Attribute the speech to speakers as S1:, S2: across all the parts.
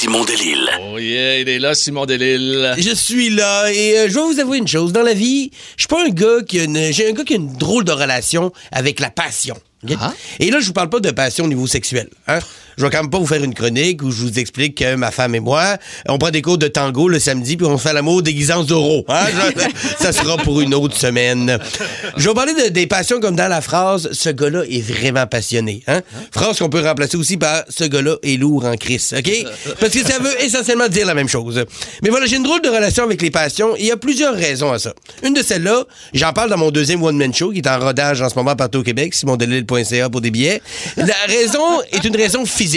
S1: Simon Delille.
S2: Oh yeah, il est là, Simon Delille.
S3: Je suis là et euh, je vais vous avouer une chose. Dans la vie, je suis pas un gars qui a une, j'ai un gars qui a une drôle de relation avec la passion. ok?
S2: Ah.
S3: Et là, je vous parle pas de passion au niveau sexuel. Hein? Je vais quand même pas vous faire une chronique où je vous explique que ma femme et moi, on prend des cours de tango le samedi puis on fait l'amour déguisant Zorro. Hein? Ça sera pour une autre semaine. Je vais vous parler de- des passions comme dans la phrase « Ce gars-là est vraiment passionné hein? Phrase qu'on peut remplacer aussi par « Ce gars-là est lourd en crise ». OK? Parce que ça veut essentiellement dire la même chose. Mais voilà, j'ai une drôle de relation avec les passions et il y a plusieurs raisons à ça. Une de celles-là, j'en parle dans mon deuxième one-man show qui est en rodage en ce moment partout au Québec, simondelille.ca pour des billets. La raison est une raison physique.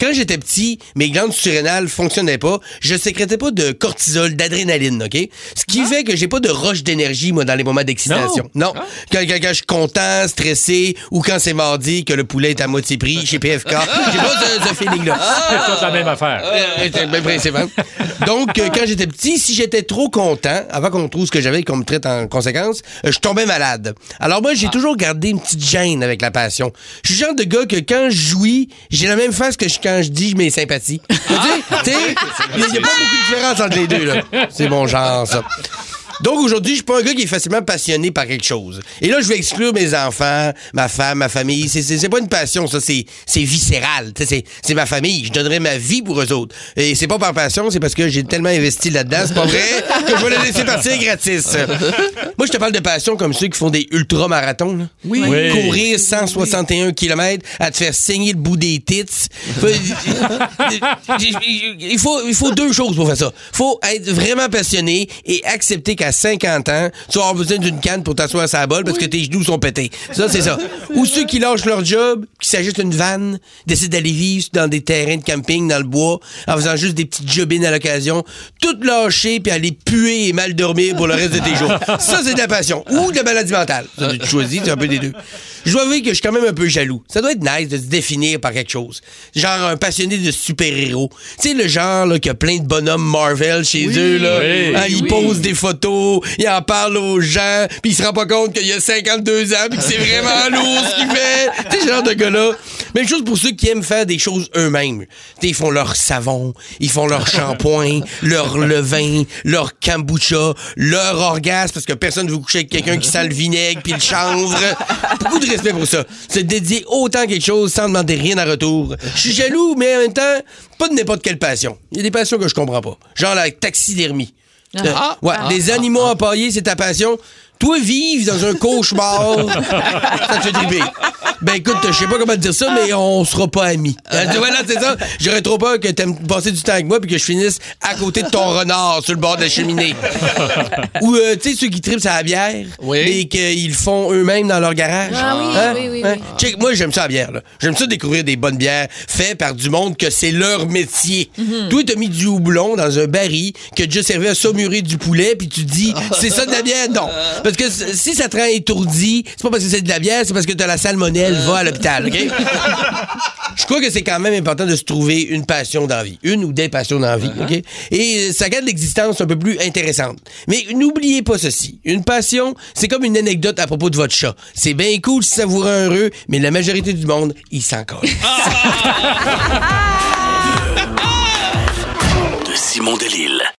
S3: Quand j'étais petit, mes glandes surrénales fonctionnaient pas. Je sécrétais pas de cortisol, d'adrénaline, OK? Ce qui fait que j'ai pas de roche d'énergie, moi, dans les moments d'excitation. Non. Quand, quand- quand je suis content, stressé, ou quand c'est mardi, que le poulet est à moitié prix chez PFK. J'ai pas ce, ce feeling-là.
S4: C'est toute la même affaire.
S3: C'est le même principe? Donc, euh, quand j'étais petit, si j'étais trop content, avant qu'on trouve ce que j'avais et qu'on me traite en conséquence, euh, je tombais malade. Alors moi, j'ai toujours gardé une petite gêne avec la passion. Je suis le genre de gars que quand je jouis, j'ai la même face que je- quand je dis mes sympathies. Tu sais, il n'y a, pas beaucoup de différence entre les deux, là. C'est mon genre, ça. Donc aujourd'hui, je suis pas un gars qui est facilement passionné par quelque chose. Et là, je vais exclure mes enfants, ma femme, ma famille. C'est- C'est c'est pas une passion, ça. C'est c'est viscéral. C'est c'est ma famille. Je donnerais ma vie pour eux autres. Et c'est pas par passion, c'est parce que j'ai tellement investi là-dedans, c'est pas vrai, que je vais les laisser partir gratis. Moi, je te parle de passion comme ceux qui font des ultra-marathons. là.
S4: Oui.
S3: Courir 161 km à te faire saigner le bout des tits. Il faut, il faut deux choses pour faire ça. faut être vraiment passionné et accepter qu'à 50 ans, tu vas avoir besoin d'une canne pour t'asseoir à sa bol parce que tes genoux sont pétés. Ça, c'est ça. Ou ceux qui lâchent leur job, qui s'ajoutent une vanne, décident d'aller vivre dans des terrains de camping dans le bois en faisant juste des petites jobines à l'occasion, tout lâcher puis aller puer et mal dormir pour le reste de tes jours. Ça, c'est de la passion. Ou de la maladie mentale. Ça, tu choisis, c'est un peu des deux. Je dois avouer que je suis quand même un peu jaloux. Ça doit être nice de se définir par quelque chose. Genre un passionné de super-héros. Tu sais, le genre là, qui a plein de bonhommes Marvel chez eux. Là.
S4: oui,
S3: Hein, il
S4: oui.
S3: pose des photos, il en parle aux gens, puis il se rend pas compte qu'il y a 52 ans, puis que c'est vraiment lourd ce qu'il fait. Tu sais, ce genre de gars-là. Même chose pour ceux qui aiment faire des choses eux-mêmes. Tu sais, ils font leur savon, ils font leur shampoing, leur levain, leur kombucha, leur orgasme, parce que personne ne veut coucher avec quelqu'un qui sent le vinaigre puis le chanvre. Beaucoup de respect pour ça. Se dédier autant à quelque chose sans demander rien en retour. Je suis jaloux, mais en même temps, pas de n'importe quelle passion. Il y a des passions que je comprends pas. Genre la taxidermie. Euh,
S2: Ah.
S3: ouais, les animaux empaillés, c'est ta passion. Toi, vivre dans un cauchemar, ça te fait triper. Ben écoute, je sais pas comment te dire ça, mais on sera pas amis. Hein, tu vois, là, c'est ça. J'aurais trop peur que t'aimes passer du temps avec moi puis que je finisse à côté de ton renard sur le bord de la cheminée. Ou, euh, tu sais, ceux qui tripent sur la bière,
S2: Oui.
S3: mais qu'ils le font eux-mêmes dans leur garage.
S5: Ah oui,
S3: Hein?
S5: oui, oui,
S3: Hein?
S5: oui.
S3: Check, moi, j'aime ça la bière. là. J'aime ça découvrir des bonnes bières faites par du monde que c'est leur métier.
S5: Mhm.
S3: Toi, t'as mis du houblon dans un baril qui a déjà servi à saumurer du poulet, puis tu dis, c'est ça de la bière? Non. Parce que c- si ça te rend étourdi, c'est pas parce que c'est de la bière, c'est parce que t'as la salmonelle, va à l'hôpital, OK? Je crois que c'est quand même important de se trouver une passion dans la vie. Une ou des passions dans la vie, OK? Et ça garde l'existence un peu plus intéressante. Mais n'oubliez pas ceci. Une passion, c'est comme une anecdote à propos de votre chat. C'est bien cool si ça vous rend heureux, mais la majorité du monde, il s'en colle.
S1: De Simon Delille.